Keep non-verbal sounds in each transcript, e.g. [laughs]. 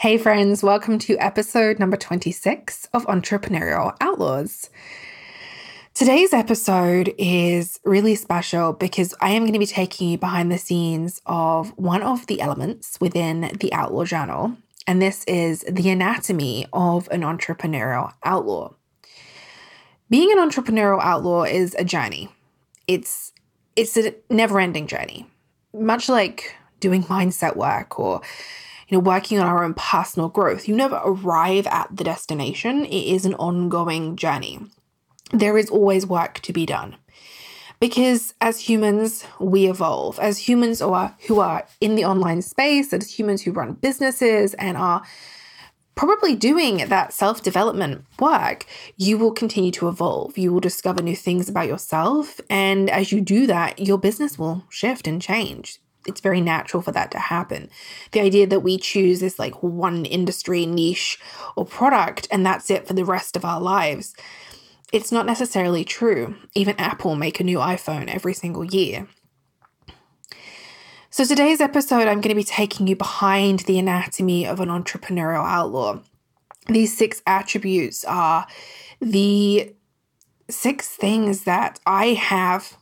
Hey, friends, welcome to episode number 26 of Entrepreneurial Outlaws. Today's episode is really special because I am going to be taking you behind the scenes of one of the elements within the Outlaw Journal, and this is the anatomy of an entrepreneurial outlaw. Being an entrepreneurial outlaw is a journey. It's it's a never-ending journey. Much like doing mindset work or you know, working on our own personal growth. You never arrive at the destination, it is an ongoing journey. There is always work to be done. Because as humans, we evolve. As humans who are, who are in the online space, as humans who run businesses and are probably doing that self development work, you will continue to evolve. You will discover new things about yourself. And as you do that, your business will shift and change it's very natural for that to happen. The idea that we choose this like one industry niche or product and that's it for the rest of our lives. It's not necessarily true. Even Apple make a new iPhone every single year. So today's episode I'm going to be taking you behind the anatomy of an entrepreneurial outlaw. These six attributes are the six things that I have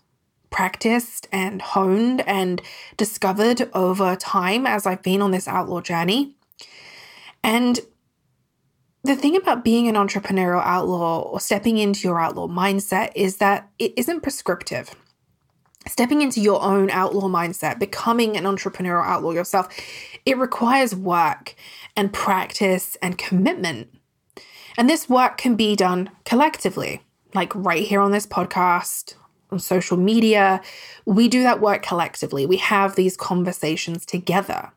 practiced and honed and discovered over time as I've been on this outlaw journey. And the thing about being an entrepreneurial outlaw or stepping into your outlaw mindset is that it isn't prescriptive. Stepping into your own outlaw mindset, becoming an entrepreneurial outlaw yourself, it requires work and practice and commitment. And this work can be done collectively, like right here on this podcast, on social media. We do that work collectively. We have these conversations together.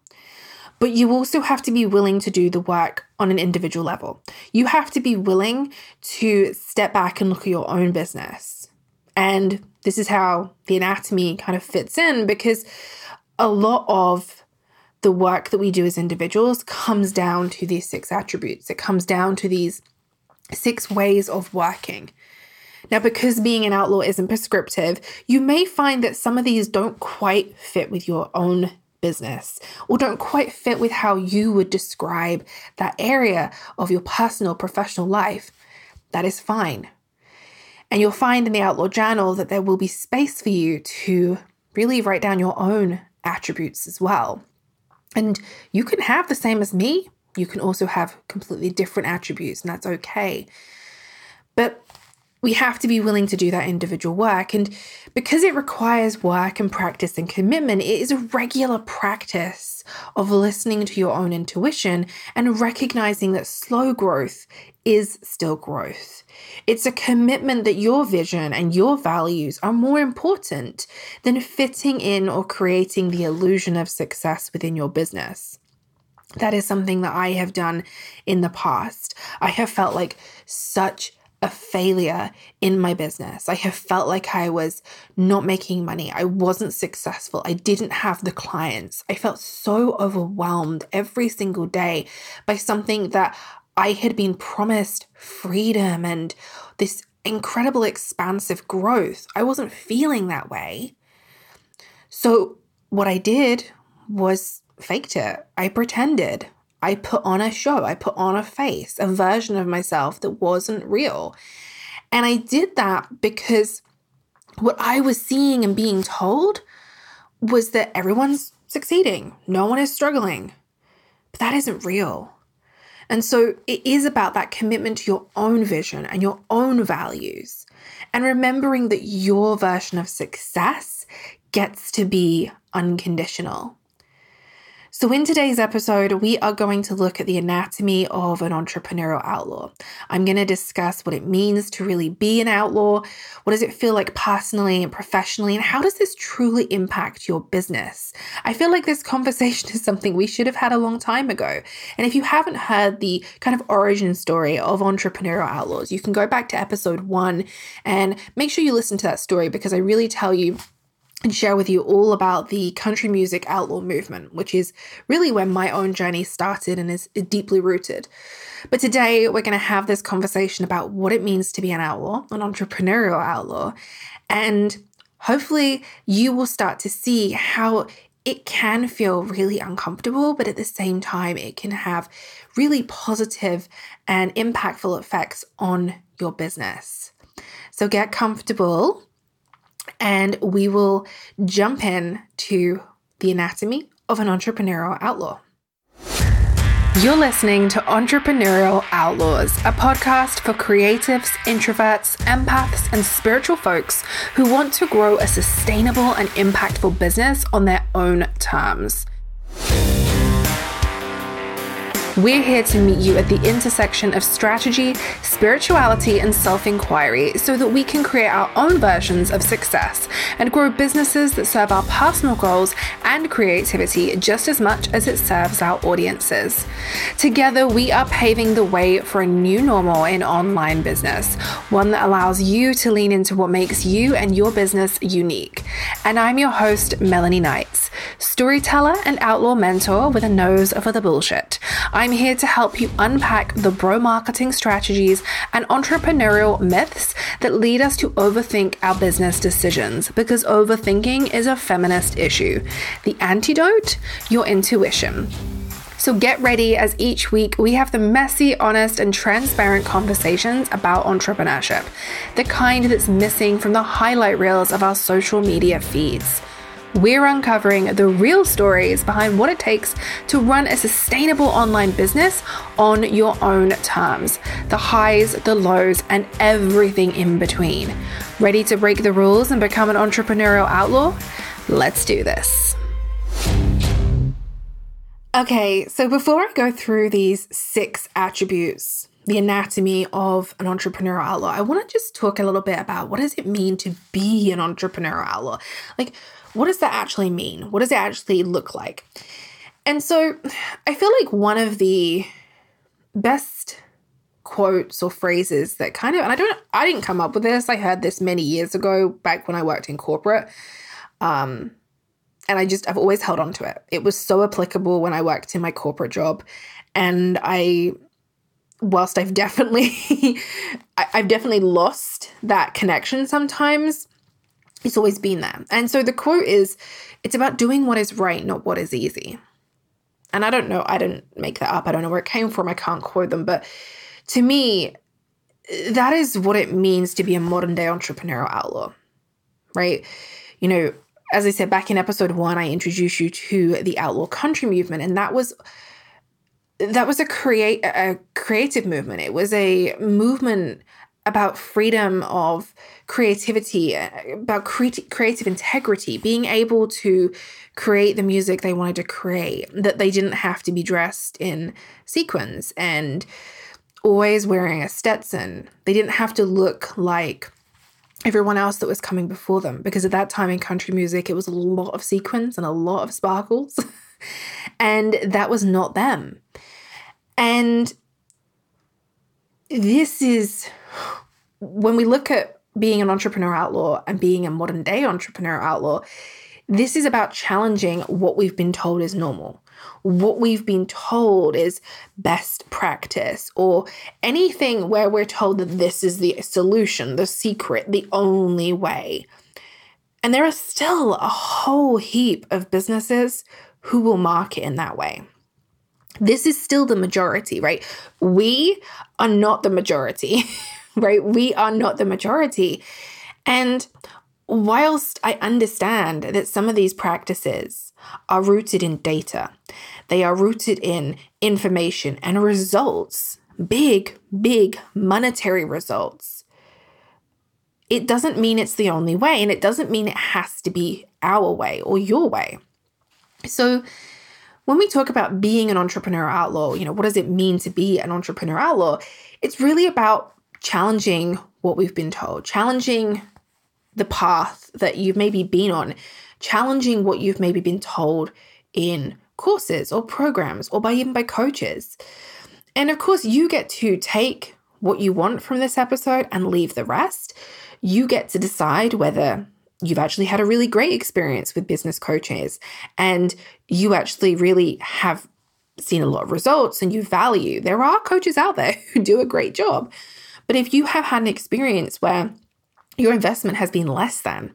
But you also have to be willing to do the work on an individual level. You have to be willing to step back and look at your own business. And this is how the anatomy kind of fits in because a lot of the work that we do as individuals comes down to these six attributes. It comes down to these six ways of working. Now, because being an outlaw isn't prescriptive, you may find that some of these don't quite fit with your own business or don't quite fit with how you would describe that area of your personal professional life. That is fine. And you'll find in the Outlaw Journal that there will be space for you to really write down your own attributes as well. And you can have the same as me. You can also have completely different attributes, and that's okay. But we have to be willing to do that individual work. And because it requires work and practice and commitment, it is a regular practice of listening to your own intuition and recognizing that slow growth is still growth. It's a commitment that your vision and your values are more important than fitting in or creating the illusion of success within your business. That is something that I have done in the past. I have felt like such a failure in my business. I have felt like I was not making money. I wasn't successful. I didn't have the clients. I felt so overwhelmed every single day by something that I had been promised freedom and this incredible expansive growth. I wasn't feeling that way. So, what I did was faked it. I pretended. I put on a show, I put on a face, a version of myself that wasn't real. And I did that because what I was seeing and being told was that everyone's succeeding, no one is struggling. But that isn't real. And so it is about that commitment to your own vision and your own values, and remembering that your version of success gets to be unconditional. So, in today's episode, we are going to look at the anatomy of an entrepreneurial outlaw. I'm going to discuss what it means to really be an outlaw. What does it feel like personally and professionally? And how does this truly impact your business? I feel like this [laughs] conversation is something we should have had a long time ago. And if you haven't heard the kind of origin story of entrepreneurial outlaws, you can go back to episode one and make sure you listen to that story because I really tell you and share with you all about the country music outlaw movement, which is really where my own journey started and is deeply rooted. But today we're going to have this conversation about what it means to be an outlaw, an entrepreneurial outlaw, and hopefully you will start to see how it can feel really uncomfortable, but at the same time, it can have really positive and impactful effects on your business. So get comfortable and we will jump in to the anatomy of an entrepreneurial outlaw. You're listening to Entrepreneurial Outlaws, a podcast for creatives, introverts, empaths, and spiritual folks who want to grow a sustainable and impactful business on their own terms. We're here to meet you at the intersection of strategy, spirituality, and self inquiry so that we can create our own versions of success and grow businesses that serve our personal goals and creativity just as much as it serves our audiences. Together, we are paving the way for a new normal in online business, one that allows you to lean into what makes you and your business unique. And I'm your host, Melanie Knights, storyteller and outlaw mentor with a nose for the bullshit. I'm here to help you unpack the bro marketing strategies and entrepreneurial myths that lead us to overthink our business decisions because overthinking is a feminist issue. The antidote? Your intuition. So get ready as each week we have the messy, honest, and transparent conversations about entrepreneurship, the kind that's missing from the highlight reels of our social media feeds. We're uncovering the real stories behind what it takes to run a sustainable online business on your own terms the highs, the lows, and everything in between. Ready to break the rules and become an entrepreneurial outlaw? Let's do this. Okay, so before I go through these six attributes, the anatomy of an entrepreneurial outlaw, I want to just talk a little bit about what does it mean to be an entrepreneurial outlaw? Like, what does that actually mean? What does it actually look like? And so I feel like one of the best quotes or phrases that kind of and I don't I didn't come up with this. I heard this many years ago back when I worked in corporate. Um and I just I've always held on to it. It was so applicable when I worked in my corporate job and I whilst I've definitely [laughs] I, I've definitely lost that connection sometimes it's always been there. And so the quote is it's about doing what is right, not what is easy. And I don't know, I didn't make that up. I don't know where it came from. I can't quote them. But to me, that is what it means to be a modern day entrepreneurial outlaw, right? You know, as I said back in episode one, I introduced you to the outlaw country movement, and that was that was a create a creative movement. It was a movement about freedom of creativity, about cre- creative integrity, being able to create the music they wanted to create, that they didn't have to be dressed in sequins and always wearing a Stetson. They didn't have to look like everyone else that was coming before them because at that time in country music, it was a lot of sequins and a lot of sparkles. [laughs] and that was not them. And this is when we look at being an entrepreneur outlaw and being a modern day entrepreneur outlaw, this is about challenging what we've been told is normal. What we've been told is best practice, or anything where we're told that this is the solution, the secret, the only way. And there are still a whole heap of businesses who will market in that way. This is still the majority, right? We are not the majority. [laughs] right? We are not the majority. And whilst I understand that some of these practices are rooted in data, they are rooted in information and results, big, big monetary results. It doesn't mean it's the only way, and it doesn't mean it has to be our way or your way. So, when we talk about being an entrepreneur outlaw, you know, what does it mean to be an entrepreneur outlaw? It's really about challenging what we've been told, challenging the path that you've maybe been on, challenging what you've maybe been told in courses or programs or by even by coaches. And of course, you get to take what you want from this episode and leave the rest. You get to decide whether you've actually had a really great experience with business coaches and you actually really have seen a lot of results and you value. There are coaches out there [laughs] who do a great job. But if you have had an experience where your investment has been less than,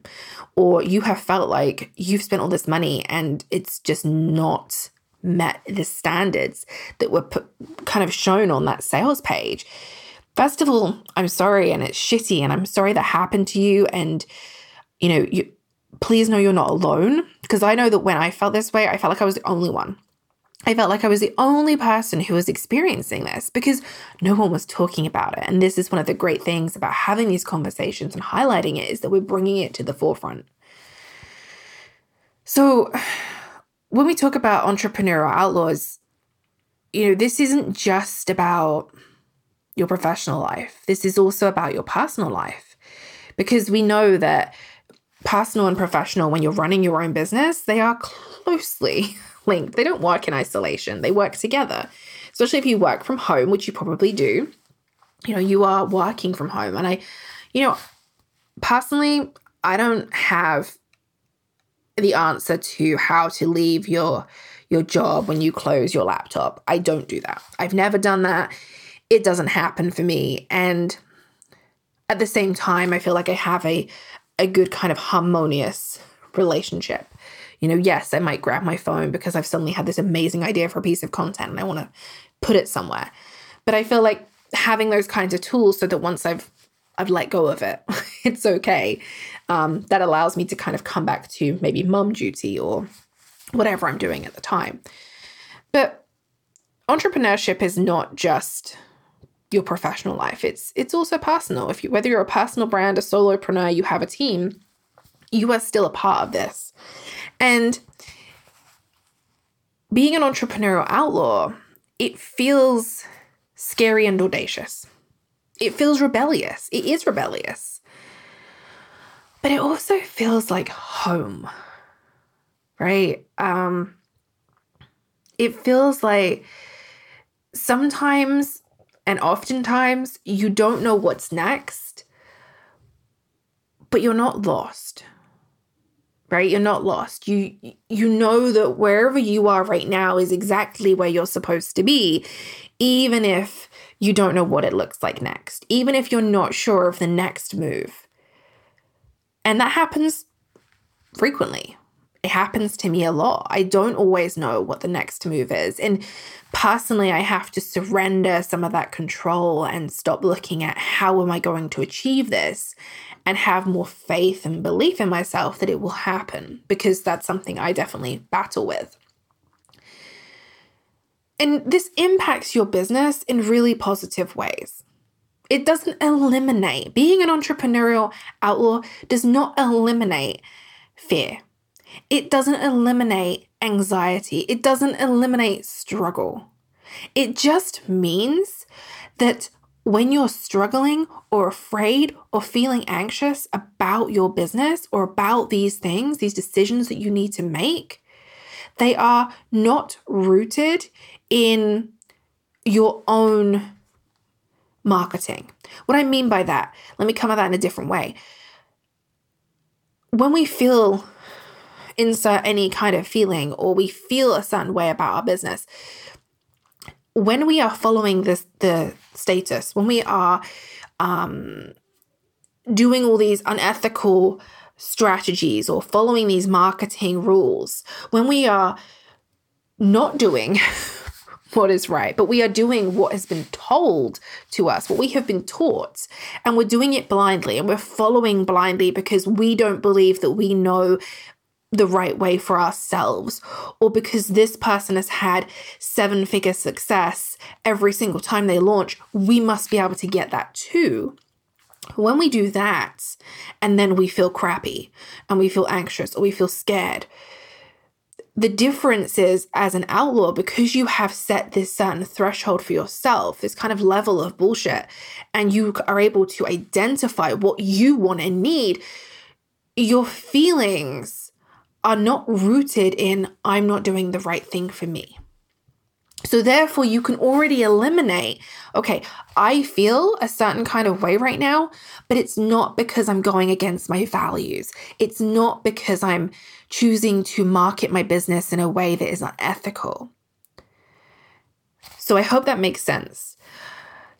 or you have felt like you've spent all this money and it's just not met the standards that were put, kind of shown on that sales page. First of all, I'm sorry and it's shitty and I'm sorry that happened to you and you know, you please know you're not alone because I know that when I felt this way, I felt like I was the only one. I felt like I was the only person who was experiencing this because no one was talking about it. And this is one of the great things about having these conversations and highlighting it is that we're bringing it to the forefront. So, [sighs] when we talk about entrepreneurial outlaws, you know, this isn't just about your professional life. This is also about your personal life because we know that personal and professional, when you're running your own business, they are closely linked. They don't work in isolation, they work together. Especially if you work from home, which you probably do. You know, you are working from home. And I, you know, personally, I don't have the answer to how to leave your your job when you close your laptop. I don't do that. I've never done that. It doesn't happen for me. And at the same time, I feel like I have a a good kind of harmonious relationship you know, yes, I might grab my phone because I've suddenly had this amazing idea for a piece of content and I want to put it somewhere. But I feel like having those kinds of tools so that once I've I've let go of it, [laughs] it's okay. Um, that allows me to kind of come back to maybe mum duty or whatever I'm doing at the time. But entrepreneurship is not just your professional life. It's it's also personal. If you whether you're a personal brand, a solopreneur, you have a team, you are still a part of this. And being an entrepreneurial outlaw, it feels scary and audacious. It feels rebellious. It is rebellious. But it also feels like home. Right? Um it feels like sometimes and oftentimes you don't know what's next, but you're not lost right? You're not lost. You you know that wherever you are right now is exactly where you're supposed to be even if you don't know what it looks like next even if you're not sure of the next move. And that happens frequently. It happens to me a lot. I don't always know what the next move is. And personally i have to surrender some of that control and stop looking at how am i going to achieve this and have more faith and belief in myself that it will happen because that's something I definitely battle with. And this impacts your business in really positive ways. It doesn't eliminate, being an entrepreneurial outlaw does not eliminate fear. It doesn't eliminate anxiety. It doesn't eliminate struggle. It just means that when you're struggling or afraid or feeling anxious about your business or about these things, these decisions that you need to make, they are not rooted in your own marketing. What I mean by that, let me come at that in a different way. When we feel insert any kind of feeling or we feel a certain way about our business, when we are following this the status, when we are um, doing all these unethical strategies or following these marketing rules, when we are not doing [laughs] what is right, but we are doing what has been told to us, what we have been taught, and we're doing it blindly and we're following blindly because we don't believe that we know the right way for ourselves, or because this person has had seven figure success every single time they launch, we must be able to get that too. When we do that, and then we feel crappy and we feel anxious or we feel scared, the difference is as an outlaw, because you have set this certain threshold for yourself, this kind of level of bullshit, and you are able to identify what you want and need, your feelings are not rooted in, I'm not doing the right thing for me. So, therefore, you can already eliminate, okay, I feel a certain kind of way right now, but it's not because I'm going against my values. It's not because I'm choosing to market my business in a way that is unethical. So, I hope that makes sense.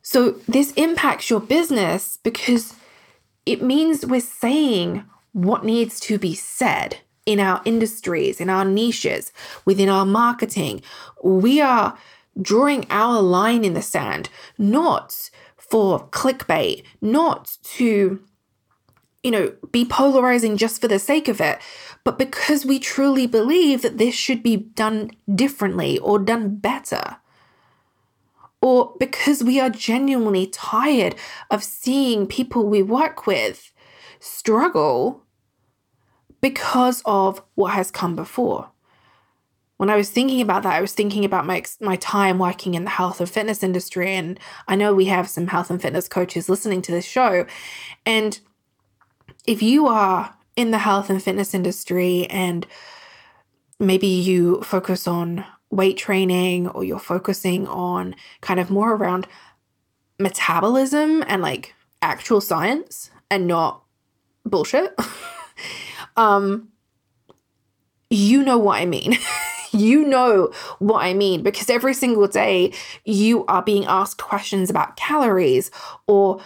So, this impacts your business because it means we're saying what needs to be said in our industries, in our niches, within our marketing. We are drawing our line in the sand, not for clickbait, not to, you know, be polarizing just for the sake of it, but because we truly believe that this should be done differently or done better. Or because we are genuinely tired of seeing people we work with struggle because of what has come before. When I was thinking about that, I was thinking about my my time working in the health and fitness industry and I know we have some health and fitness coaches listening to this show and if you are in the health and fitness industry and maybe you focus on weight training or you're focusing on kind of more around metabolism and like actual science and not bullshit [laughs] um, you know what I mean. [laughs] you know what I mean because every single day you are being asked questions about calories or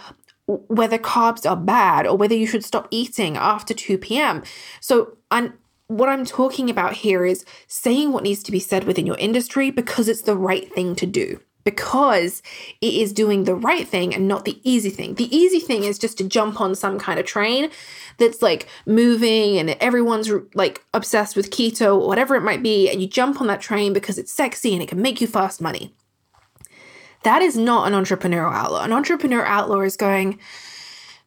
whether carbs are bad or whether you should stop eating after 2 p.m. So, and what I'm talking about here is saying what needs to be said within your industry because it's the right thing to do because it is doing the right thing and not the easy thing. The easy thing is just to jump on some kind of train that's like moving and everyone's like obsessed with keto or whatever it might be, and you jump on that train because it's sexy and it can make you fast money. That is not an entrepreneurial outlaw. An entrepreneurial outlaw is going,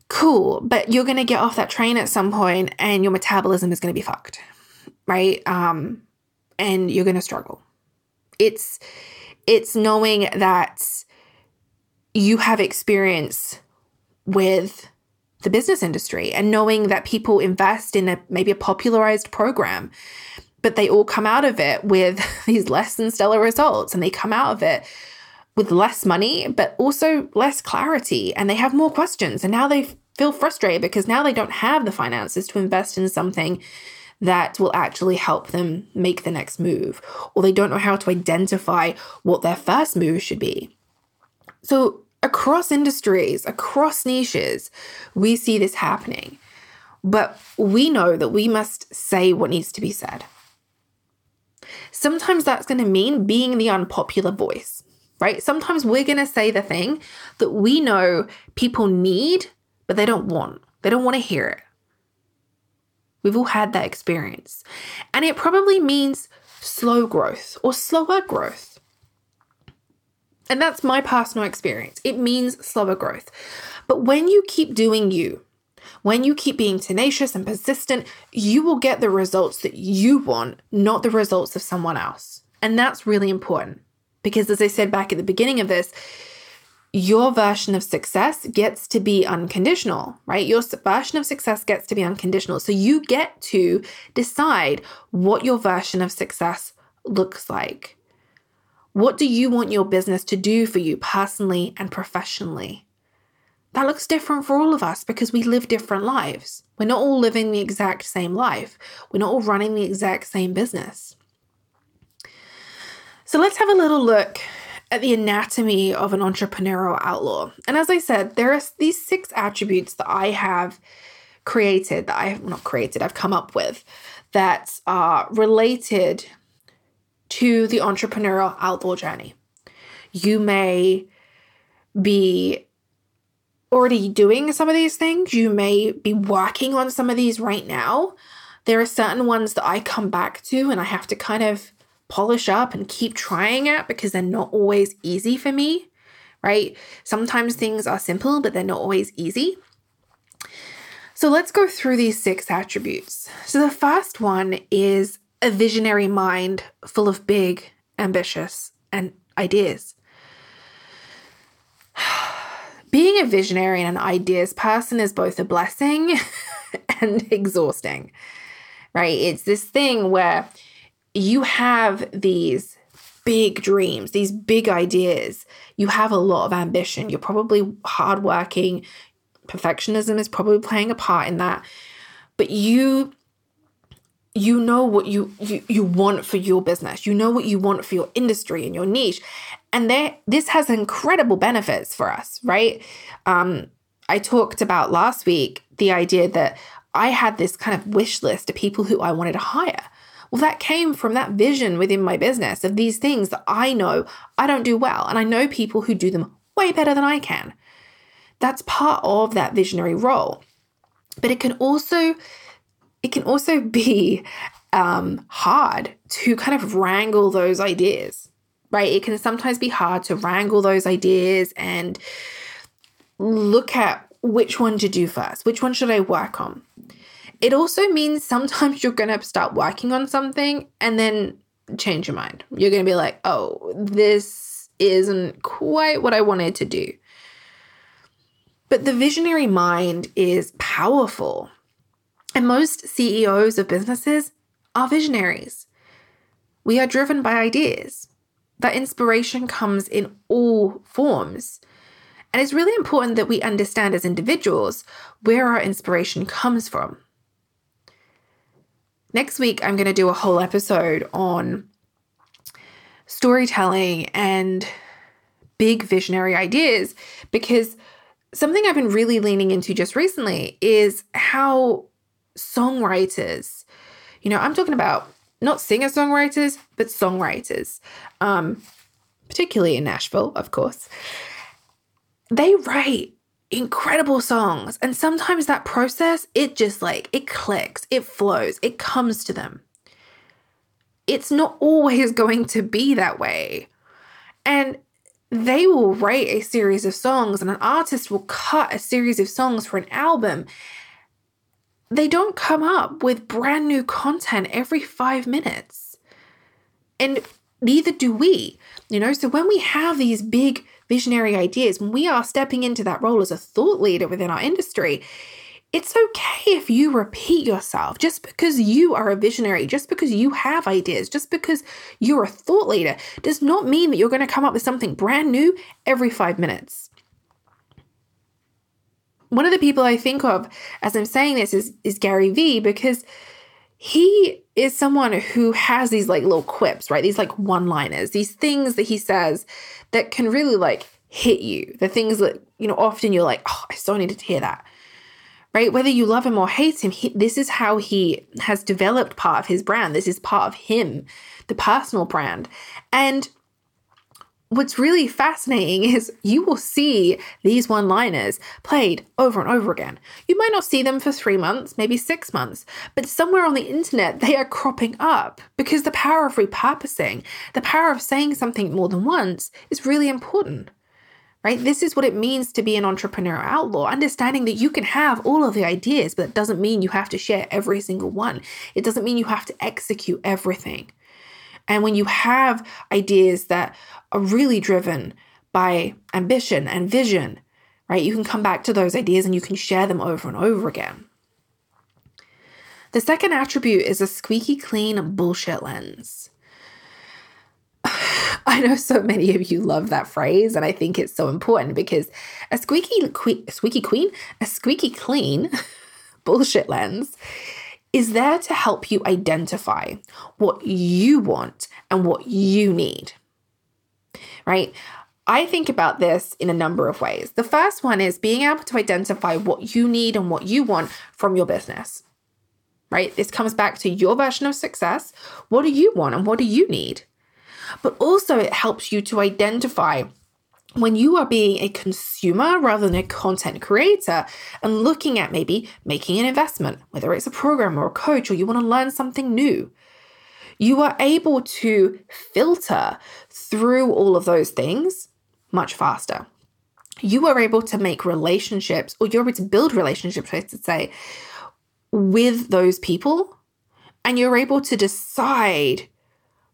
cool, but you're going to get off that train at some point and your metabolism is going to be fucked, right? Um, and you're going to struggle. It's it's knowing that you have experience with the business industry and knowing that people invest in a maybe a popularized program but they all come out of it with [laughs] these less than stellar results and they come out of it with less money but also less clarity and they have more questions and now they feel frustrated because now they don't have the finances to invest in something that will actually help them make the next move, or they don't know how to identify what their first move should be. So, across industries, across niches, we see this happening. But we know that we must say what needs to be said. Sometimes that's going to mean being the unpopular voice, right? Sometimes we're going to say the thing that we know people need, but they don't want. They don't want to hear it. We've all had that experience. And it probably means slow growth or slower growth. And that's my personal experience. It means slower growth. But when you keep doing you, when you keep being tenacious and persistent, you will get the results that you want, not the results of someone else. And that's really important because, as I said back at the beginning of this, your version of success gets to be unconditional, right? Your version of success gets to be unconditional. So you get to decide what your version of success looks like. What do you want your business to do for you personally and professionally? That looks different for all of us because we live different lives. We're not all living the exact same life, we're not all running the exact same business. So let's have a little look at the anatomy of an entrepreneurial outlaw. And as I said, there are these six attributes that I have created, that I have not created, I've come up with that are related to the entrepreneurial outlaw journey. You may be already doing some of these things, you may be working on some of these right now. There are certain ones that I come back to and I have to kind of polish up and keep trying it because they're not always easy for me, right? Sometimes things are simple, but they're not always easy. So let's go through these six attributes. So the first one is a visionary mind full of big, ambitious, and ideas. [sighs] Being a visionary and an ideas person is both a blessing [laughs] and exhausting, right? It's this thing where you have these big dreams, these big ideas. You have a lot of ambition. You're probably hardworking. Perfectionism is probably playing a part in that. But you you know what you, you you want for your business. You know what you want for your industry and your niche. And there this has incredible benefits for us, right? Um I talked about last week the idea that I had this kind of wish list of people who I wanted to hire. Well, that came from that vision within my business of these things that I know I don't do well, and I know people who do them way better than I can. That's part of that visionary role. But it can also it can also be um, hard to kind of wrangle those ideas, right? It can sometimes be hard to wrangle those ideas and look at which one to do first, which one should I work on. It also means sometimes you're going to start working on something and then change your mind. You're going to be like, oh, this isn't quite what I wanted to do. But the visionary mind is powerful. And most CEOs of businesses are visionaries. We are driven by ideas. That inspiration comes in all forms. And it's really important that we understand as individuals where our inspiration comes from. Next week, I'm going to do a whole episode on storytelling and big visionary ideas because something I've been really leaning into just recently is how songwriters, you know, I'm talking about not singer songwriters, but songwriters, um, particularly in Nashville, of course, they write incredible songs. And sometimes that process, it just like, it clicks, it flows, it comes to them. It's not always [laughs] going to be that way. And they will write a series of songs, and an artist will cut a series of songs for an album. They don't come up with brand new content every five minutes. And neither do we. You know, so when we have these big visionary ideas, when we are stepping into that role as a thought leader within our industry, it's okay if you repeat yourself just because you are a visionary, just because you have ideas, just because you're a thought leader does not mean that you're going to come up with something brand new every five minutes. One of the people I think of as I'm saying this is, is Gary Vee because he is someone who has these like little quips, right? These like one liners, these things that he says that can really like hit you. The things that, you know, often you're like, oh, I so needed to hear that. Right? Whether you love him or hate him, he, this is how he has developed part of his brand. This is part of him, the personal brand. And what's really fascinating is you will see these one liners played over and over again. You might not see them for three months, maybe six months, but somewhere on the internet they are cropping up because the power of repurposing, the power of saying something more than once is really important. Right? This is what it means to be an entrepreneur outlaw, understanding that you can have all of the ideas, but it doesn't mean you have to share every single one. It doesn't mean you have to execute everything. And when you have ideas that are really driven by ambition and vision, right, you can come back to those ideas and you can share them over and over again. The second attribute is a squeaky clean bullshit lens. [sighs] I know so many of you love that phrase, and I think it's so important because a squeaky, que- squeaky queen, a squeaky clean [laughs] bullshit lens is there to help you identify what you want and what you need. Right? I think about this in a number of ways. The first one is being able to identify what you need and what you want from your business. Right? This comes back to your version of success. What do you want and what do you need? But also, it helps you to identify when you are being a consumer rather than a content creator and looking at maybe making an investment, whether it's a program or a coach or you want to learn something new, you are able to filter through all of those things much faster. You are able to make relationships, or you're able to build relationships, I should say, with those people, and you're able to decide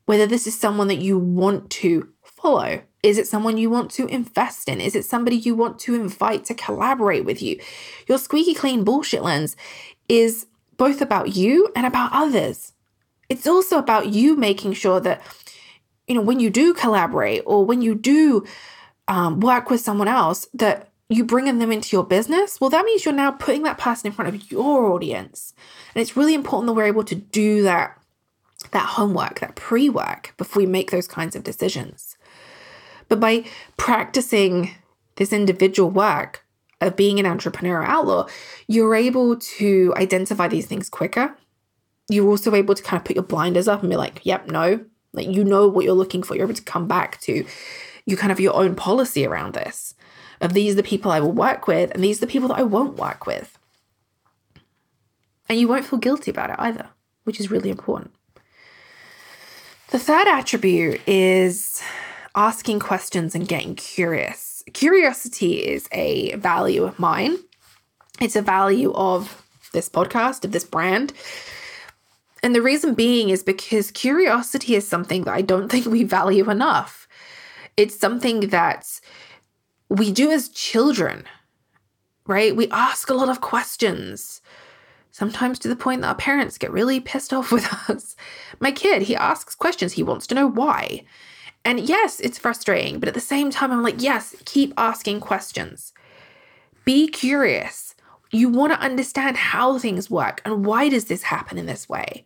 whether this is someone that you want to follow is it someone you want to invest in? Is it somebody you want to invite to collaborate with you? Your squeaky clean bullshit lens is both about you and about others. It's also about you making sure that, you know, when you do collaborate or when you do um, work with someone else, that you bringing them into your business, well, that means you're now putting that person in front of your audience. And it's really important that we're able to do that, that homework, that pre-work before we make those kinds of decisions. But by practicing this individual work, of being an entrepreneurial outlaw, you're able to identify these things quicker. You're also able to kind of put your blinders up and be like, yep, no. Like you know what you're looking for. You're able to come back to you kind of your own policy around this. Of these are the people I will work with, and these are the people that I won't work with. And you won't feel guilty about it either, which is really important. The third attribute is asking questions and getting curious. Curiosity is a value of mine. It's a value of this podcast, of this brand. And the reason being is because curiosity is something that I don't [laughs] think we value enough. It's something that we do as children, right? We ask a lot of questions, sometimes to the point that our parents get really pissed off [laughs] with us. My kid, he asks questions, he wants to know why. And yes, it's frustrating, but at the same time, I'm like, yes, keep asking questions. Be curious. You want to understand how things work and why does this happen in this way?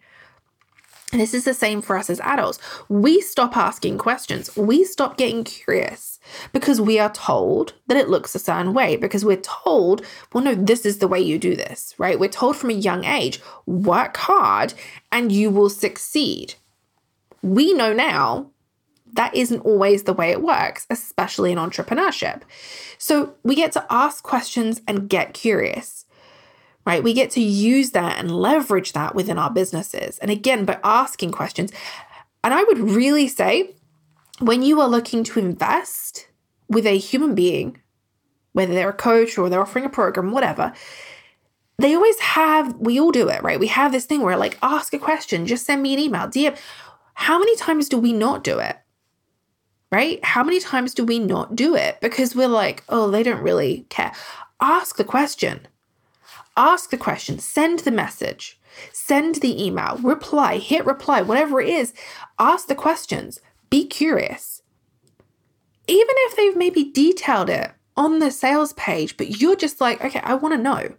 And this is the same for us as adults. We stop asking questions. We stop getting curious because we are told that it looks a certain way, because we're told, well, no, this is the way you do this, right? We're told from a young age, work hard and you will succeed. We know now that isn't always the way it works, especially in entrepreneurship. So we get to ask questions and get curious, right? We get to use that and leverage that within our businesses. And again, by asking questions. And I would really say when you are looking to invest with a human being, whether they're a coach or they're offering a program, whatever, they always have, we all do it, right? We have this thing where like, ask a question, just send me an email, DM. How many times do we not do it? Right? How many times do we not do it because we're like, oh, they don't really care? Ask the question. Ask the question, send the message, send the email, reply, hit reply, whatever it is. Ask the questions, be curious. Even if they've maybe detailed it on the sales page, but you're just like, okay, I want to know.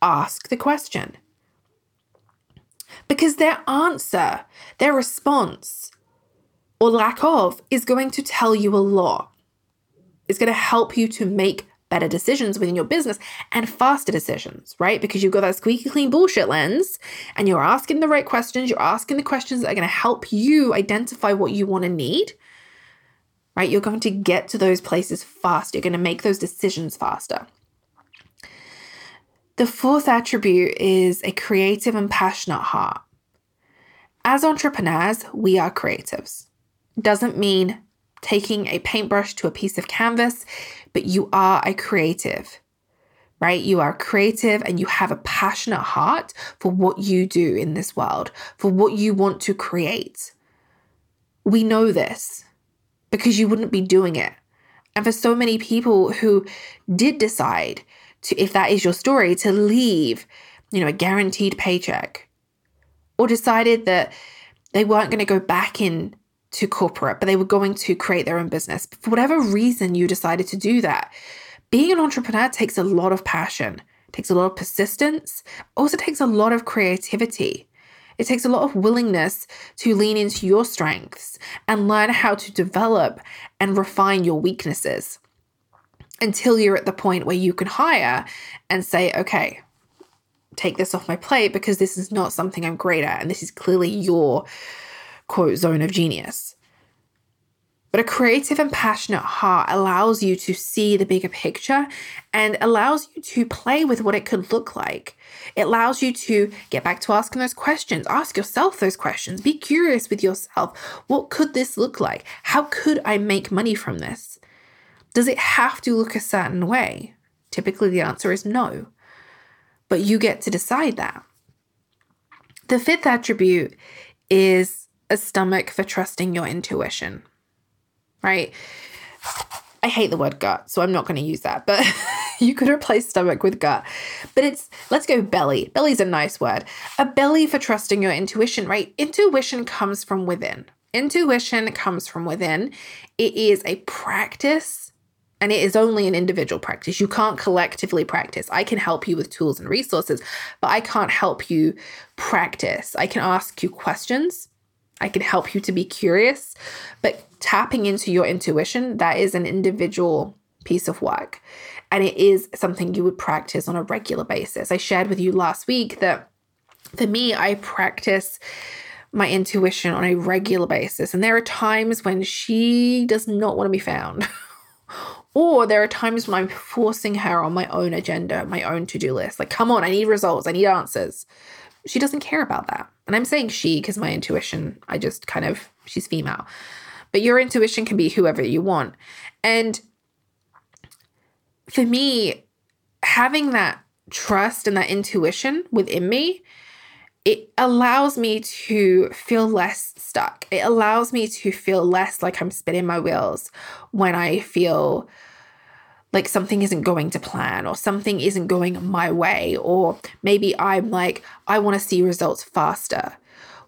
Ask the question. Because their answer, their response, or lack of is going to tell you a lot. It's going to help you to make better decisions within your business and faster decisions, right? Because you've got that squeaky clean bullshit lens and you're asking the right questions. You're asking the questions that are going to help you identify what you want to need, right? You're going to get to those places faster. You're going to make those decisions faster. The fourth attribute is a creative and passionate heart. As entrepreneurs, we are creatives doesn't mean taking a paintbrush to a piece of canvas, but you are a creative, right? You are creative and you have a passionate heart for what you do in this world, for what you want to create. We know this because you wouldn't be doing it. And for so many people who did decide to, if that is your story, to leave, you know, a guaranteed paycheck or decided that they weren't going to go back in to corporate, but they were going to create their own business. For whatever reason you decided to do that, being an entrepreneur takes a lot of passion, takes a lot of persistence, also takes a lot of creativity. It takes a lot of willingness to lean into your strengths and learn how to develop and refine your weaknesses until you're at the point where you can hire and say, okay, take this off my plate because this is not something I'm great at. And this is clearly your quote zone of genius. But a creative and passionate heart allows you to see the bigger picture and allows you to play with what it could look like. It allows you to get back to asking those questions. Ask yourself those questions. Be curious with yourself. What could this look like? How could I make money from this? Does it have to look a certain way? Typically, the answer is no. But you get to decide that. The fifth attribute is a stomach for trusting your intuition, right? I hate the word gut, so I'm not going to use that, but [laughs] you could replace stomach with gut. But it's, let's go belly. Belly's a nice word. A belly for trusting your intuition, right? Intuition comes from within. Intuition comes from within. It is a practice and it is only an individual practice. You can't collectively practice. I can help you with tools and resources, but I can't help you practice. I can ask you questions I can help you to be curious, but tapping into your intuition, that is an individual piece of work. And it is something you would practice on a regular basis. I shared with you last week that for me, I practice my intuition on a regular basis. And there are times when she does not want to be found. [laughs] or there are times when I'm forcing her on my own agenda, my own to do list. Like, come on, I need results, I need answers. She doesn't care about that. And I'm saying she because my intuition, I just kind of, she's female. But your intuition can be whoever you want. And for me, having that trust and that intuition within me it allows me to feel less stuck. It allows me to feel less like I'm spinning my wheels when I feel like something isn't going to plan or something isn't going my way, or maybe I'm like, I want to see results faster.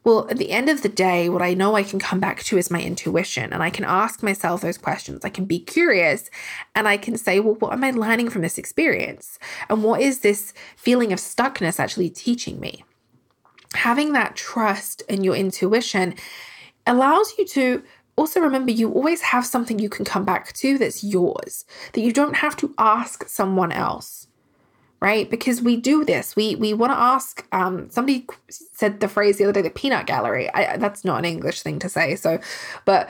Well, at the end of the day, what I know I can come back to is my intuition, and I can ask myself those questions. I can be curious and I can say, well, what am I learning from this experience? And what is this feeling of stuckness actually teaching me? having that trust in your intuition allows you to also remember you always have something you can come back to that's yours that you don't have to ask someone else right because we do this we we want to ask um somebody said the phrase the other day the peanut gallery I, that's not an english thing to say so but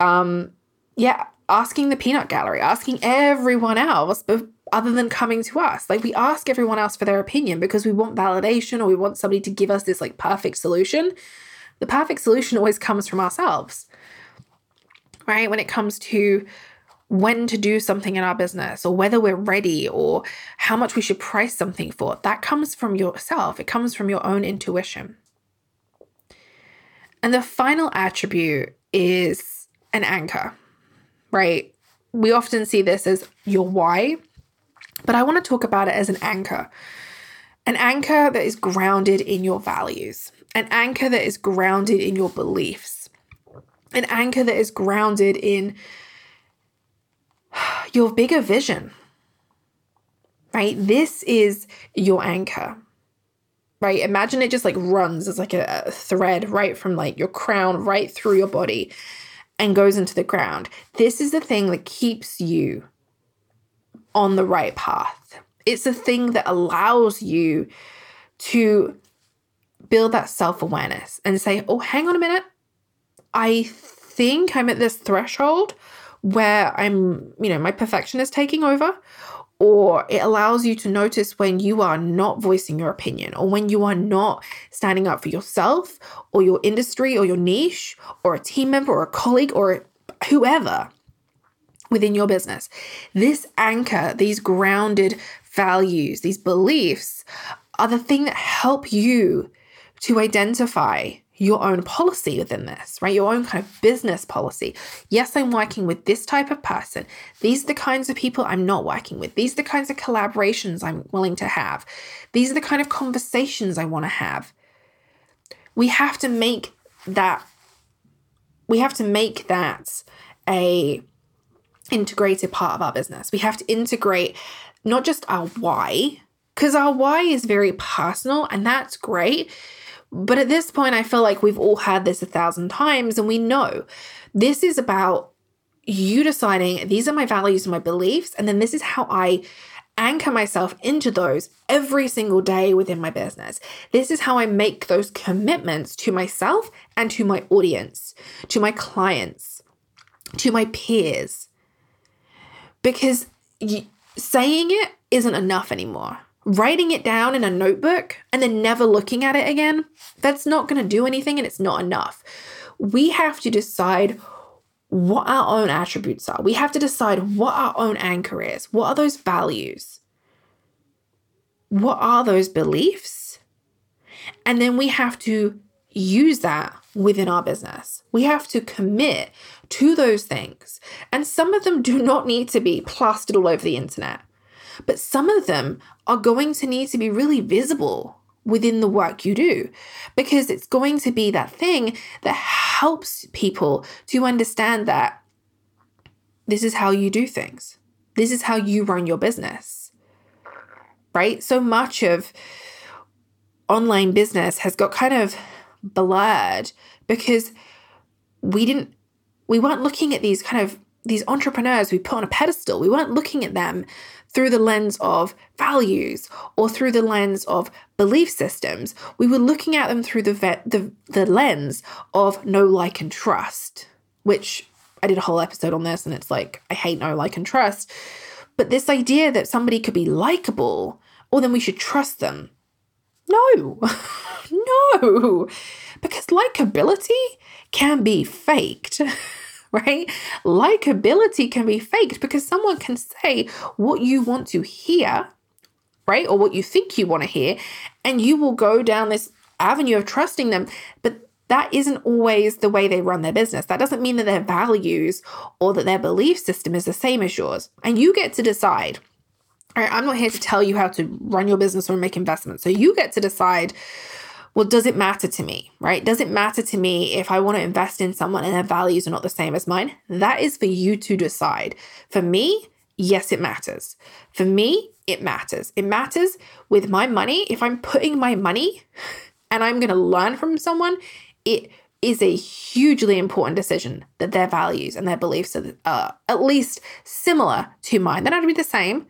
um yeah asking the peanut gallery asking everyone else other than coming to us. Like we ask everyone else for their opinion because we want validation or we want somebody to give us this like perfect solution. The perfect solution always comes from ourselves. Right? When it comes to when to do something in our business or whether we're ready or how much we should price something for, that comes from yourself. It comes from your own intuition. And the final attribute is an anchor, right? We often see this as your why, but I want to talk about it as an anchor. An anchor that is grounded in your values, an anchor that is grounded in your beliefs, an anchor that is grounded in [sighs] your bigger vision. Right? This is your anchor. Right? Imagine it just like runs as like a, a thread right from like your crown right through your body and goes into the ground. This is the thing that keeps you on the right path. It's the thing that allows you to build that self awareness and say, oh, hang on a minute. I think I'm at this threshold where I'm, you know, my perfection is taking over. Or it allows you to notice when you are not voicing your opinion, or when you are not standing up for yourself, or your industry, or your niche, or a team member, or a colleague, or whoever within your business. This anchor, these grounded values, these beliefs are the thing that help you to identify your own policy within this, right? Your own kind of business policy. Yes, I'm working with this type of person. These are the kinds of people I'm not working with. These are the kinds of collaborations I'm willing to have. These are the kind of conversations I want to have. We have to make that we have to make that a integrated part of our business. We have to integrate not just our why, because our why is very personal and that's great. But at this point, I feel like we've all had this a thousand times and we know this is about you deciding these are my values and my beliefs. And then this is how I anchor myself into those every single day within my business. This is how I make those commitments to myself and to my audience, to my clients, to my peers because saying it isn't enough anymore. Writing it down in a notebook and then never looking at it again, that's not going to do anything and it's not enough. We have to decide what our own attributes are. We have to decide what our own anchor is. What are those values? What are those beliefs? And then we have to use that within our business. We have to commit to those things. And some of them do not need to be plastered all over the internet, but some of them are going to need to be really visible within the work you do because it's going to be that thing that helps people to understand that this is how you do things. This is how you run your business. Right? So much of online business has got kind of blurred because we didn't we weren't looking at these kind of these entrepreneurs we put on a pedestal, we weren't looking at them through the lens of values or through the lens of belief systems. We were looking at them through the, the, the lens of know, like, and trust, which I did a whole episode on this, and it's like, I hate know, like, and trust. But this idea that somebody could be likable, or then we should trust them. No, [laughs] no, because likability can be faked. [laughs] [laughs] right? Likability can be faked because someone can say what you want to hear, right? Or what you think you want to hear, and you will go down this avenue of trusting them. But that isn't always the way they run their business. That doesn't mean that their values or that their belief system is the same as yours. And you get to decide. Right, I'm not here to tell you how to run your business or make investments. So you get to decide well, does it matter to me, right? Does it matter to me if I want to invest in someone and their values are not the same as mine? That is for you to decide. For me, yes, it matters. For me, it matters. It matters with my money. If I'm putting my money and I'm going to learn from someone, it is a hugely important decision that their values and their beliefs are at least similar to mine. They don't have to be the same,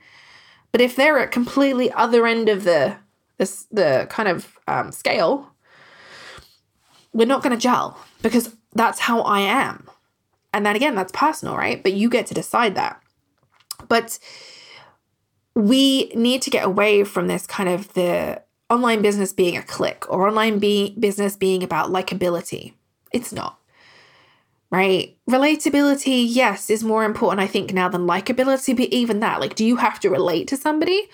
but if they're at completely other end of the this the kind of um, scale, we're not going to gel because that's how I am. And then again, that's personal, right? But you get to decide that. But we need to get away from this kind of the online business being a click or online be- business being about likability. It's not. Right? Relatability, yes, is more important, I think, now than likability, but even that, like, do you have to relate to somebody?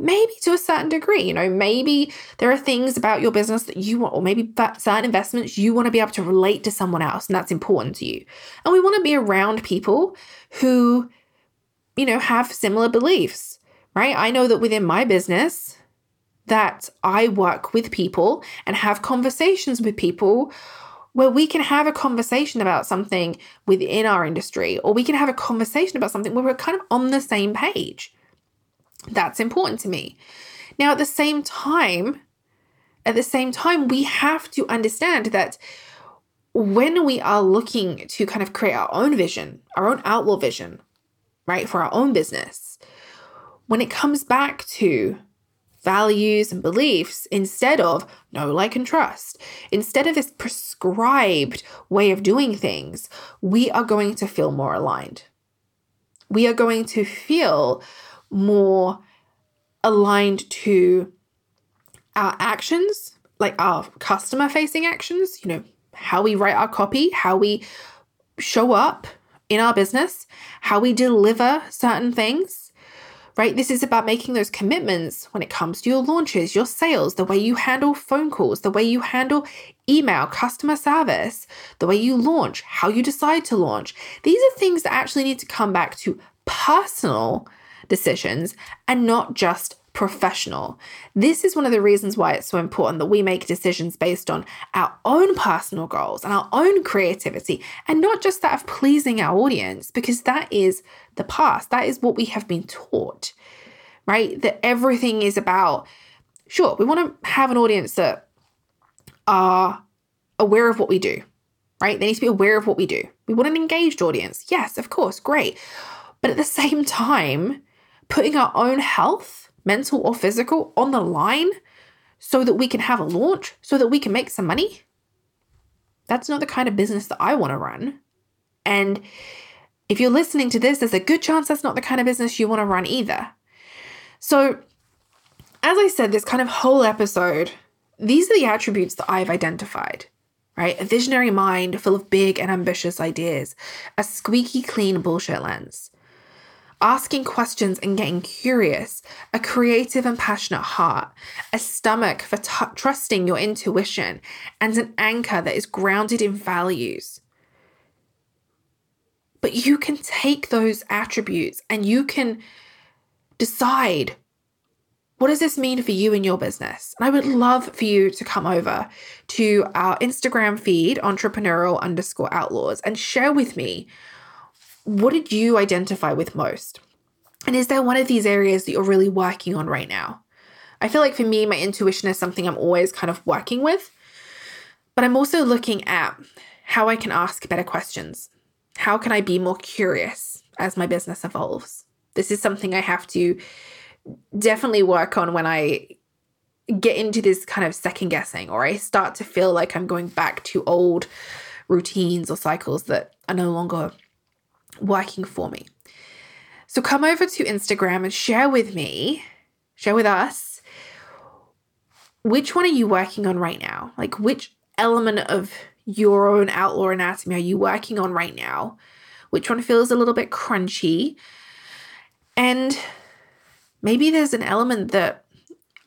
Maybe to a certain degree. You know, maybe there are things about your business that you want, or maybe certain investments you want to be able to relate to someone else, and that's important to you. And we want to be around people who, you know, have similar beliefs, right? I know that within my business, that I work with people and have conversations with people where we can have a conversation about something within our industry, or we can have a conversation about something where we're kind of on the same page. That's important to me. Now, at the same time, at the same time, we have to understand that when we are looking to kind of create our own vision, our own outlaw vision, right, for our own business, when it comes back to values and beliefs instead of know like, and trust, instead of this prescribed way of doing things, we are going to feel more aligned. We are going to feel more aligned to our actions, like our customer facing actions, you know, how we write our copy, how we show up in our business, how we deliver certain things, right? This is about making those commitments when it comes to your launches, your sales, the way you handle phone calls, the way you handle email, customer service, the way you launch, how you decide to launch. These are things that actually need to come back to personal decisions and not just professional. This is one of the reasons why it's so important that we make decisions based on our own personal goals and our own creativity and not just that of pleasing our audience, because that is the past. That is what we have been taught, right? That everything is about, sure, we want to have an audience that are aware of what we do, right? They need to be aware of what we do. We want an engaged audience. Yes, of course, great. But at the [laughs] same time, putting our own health, mental or physical, on the line so that we can have a launch, so that we can make some money. That's not the kind of business that I want to run. And if you're listening to this, there's a good chance that's not the kind of business you want to run either. So, as I said, this kind of whole episode, these are the attributes that I've identified, right? A visionary mind full of big and ambitious ideas, a squeaky clean bullshit lens, asking questions and getting curious, a creative and passionate heart, a stomach for t- trusting your intuition, and an anchor that is grounded in values. But you can take those attributes and you can decide what does this mean for you and your business? And I would love for you to come over to our Instagram feed, entrepreneurial underscore outlaws, and share with me what did you identify with most? And is there one of these areas that you're really working on right now? I feel like for me, my intuition is something I'm always kind of working with, but I'm also looking at how I can ask better questions, How can I be more curious as my business evolves? This is something I have to definitely work on when I get into this kind of second guessing or I start to feel like I'm going back to old routines or cycles that are no longer working for me. So come over to Instagram and share with me, share with us, which one are you working on right now? Like, which element of your own outlaw anatomy are you working on right now? Which one feels a little bit crunchy? And maybe there's an element that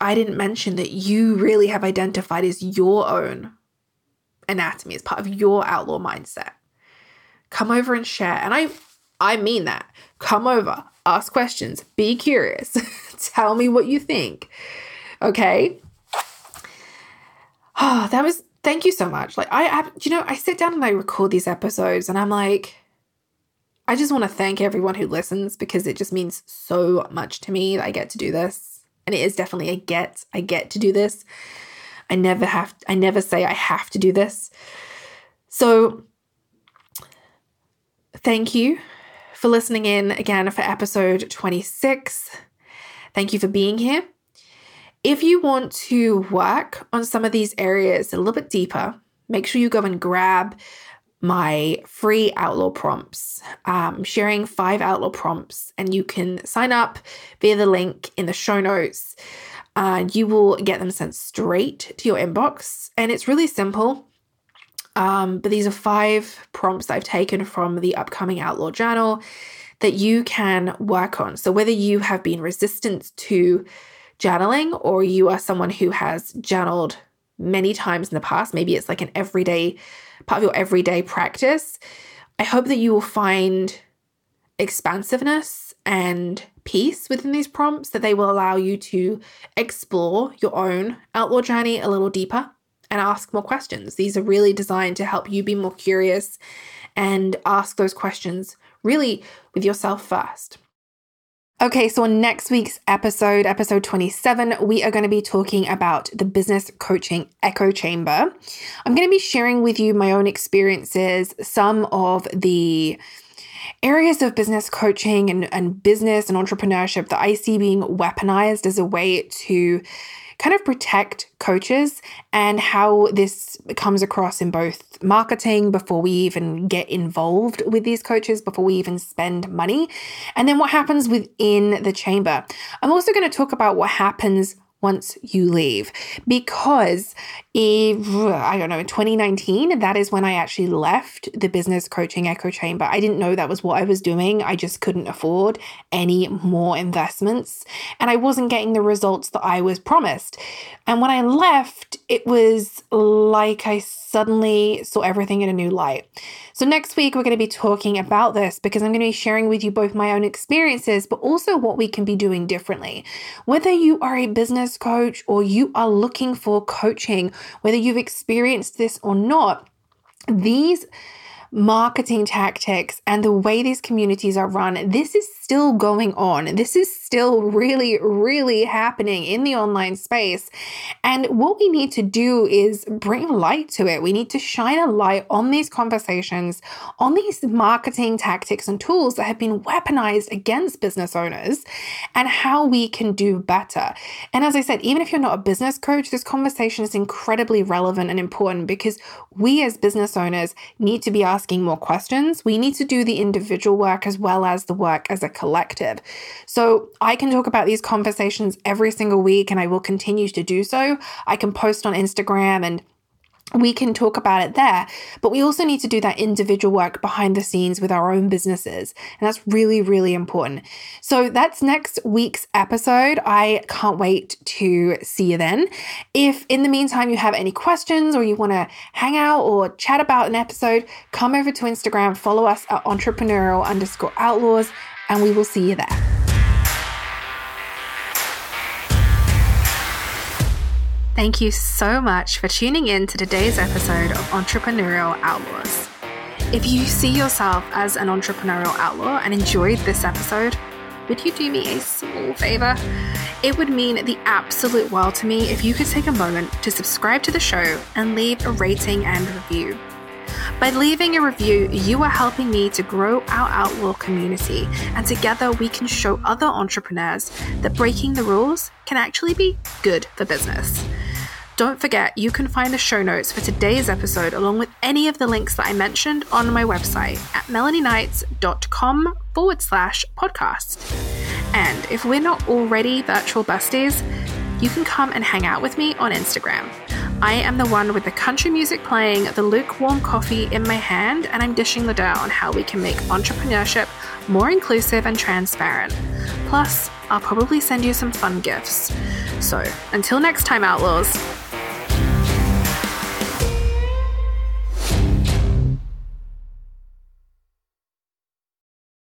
I didn't mention that you really have identified as your own anatomy, as part of your outlaw mindset. Come over and share. And I I mean that. Come over, ask questions, be curious. [laughs] Tell me what you think. Okay? Oh, that was thank you so much. Like I, I you know, I sit down and I record these episodes and I'm like I just want to thank everyone who listens because it just means so much to me that I get to do this. And it is definitely a get. I get to do this. I never have I never say I have to do this. So thank you for listening in again for episode 26. Thank you for being here. If you want to work on some of these areas a little bit deeper, make sure you go and grab my free outlaw prompts. Um, sharing five outlaw prompts, and you can sign up via the link in the show notes. Uh, you will get them sent straight to your inbox, and it's really simple. Um, but these are five prompts that I've taken from the upcoming Outlaw Journal that you can work on. So, whether you have been resistant to journaling or you are someone who has journaled many times in the past, maybe it's like an everyday part of your everyday practice, I hope that you will find expansiveness and peace within these prompts, that they will allow you to explore your own outlaw journey a little deeper and ask more questions. These are really designed to help you be more curious and ask those questions really with yourself first. Okay, so next week's episode, episode 27, we are going to be talking about the business coaching echo chamber. I'm going to be sharing with you my own experiences, some of the areas of business coaching and, and business and entrepreneurship that I see being weaponized as a way to kind of protect coaches and how this comes across in both marketing before we even get involved with these coaches, before we even spend money, and then what happens within the chamber. I'm also going to talk about what happens once you leave. Because I don't know, in 2019, that is when I actually left the business coaching echo chamber. I didn't know that was what I was doing. I just couldn't afford any more investments. And I wasn't getting the results that I was promised. And when I left, it was like I suddenly saw everything in a new light. So, next week, we're going to be talking about this because I'm going to be sharing with you both my own experiences, but also what we can be doing differently. Whether you are a business coach or you are looking for coaching, whether you've experienced this or not, these marketing tactics and the way these communities are run, this is still going on. This is still really, really happening in the online space. And what we need to do is bring light to it. We need to shine a light on these conversations, on these marketing tactics and tools that have been weaponized against business owners and how we can do better. And as I said, even if you're not a business coach, this conversation is incredibly relevant and important because we as business owners need to be asking more questions. We need to do the individual work as well as the work as a collective. So I can talk about these conversations every single week and I will continue to do so. I can post on Instagram and we can talk about it there, but we also need to do that individual work behind the scenes with our own businesses. And that's really, really important. So that's next week's episode. I can't wait to see you then. If in the meantime you have any questions or you want to hang out or chat about an episode, come over to Instagram, follow us at entrepreneurial underscore outlaws, and we will see you there. Thank you so much for tuning in to today's episode of Entrepreneurial Outlaws. If you see yourself as an entrepreneurial outlaw and enjoyed this episode, would you do me a small favor? It would mean the absolute world to me if you could take a moment to subscribe to the show and leave a rating and review. By leaving a review, you are helping me to grow our Outlaw community, and together we can show other entrepreneurs that breaking the rules can actually be good for business. Don't forget, you can find the show notes for today's episode along with any of the links that I mentioned on my website at melanieknights.com forward slash podcast. And if we're not already virtual besties, you can come and hang out with me on Instagram. I am the one with the country music playing, the lukewarm coffee in my hand, and I'm dishing the dirt on how we can make entrepreneurship more inclusive and transparent. Plus, I'll probably send you some fun gifts. So, until next time, Outlaws.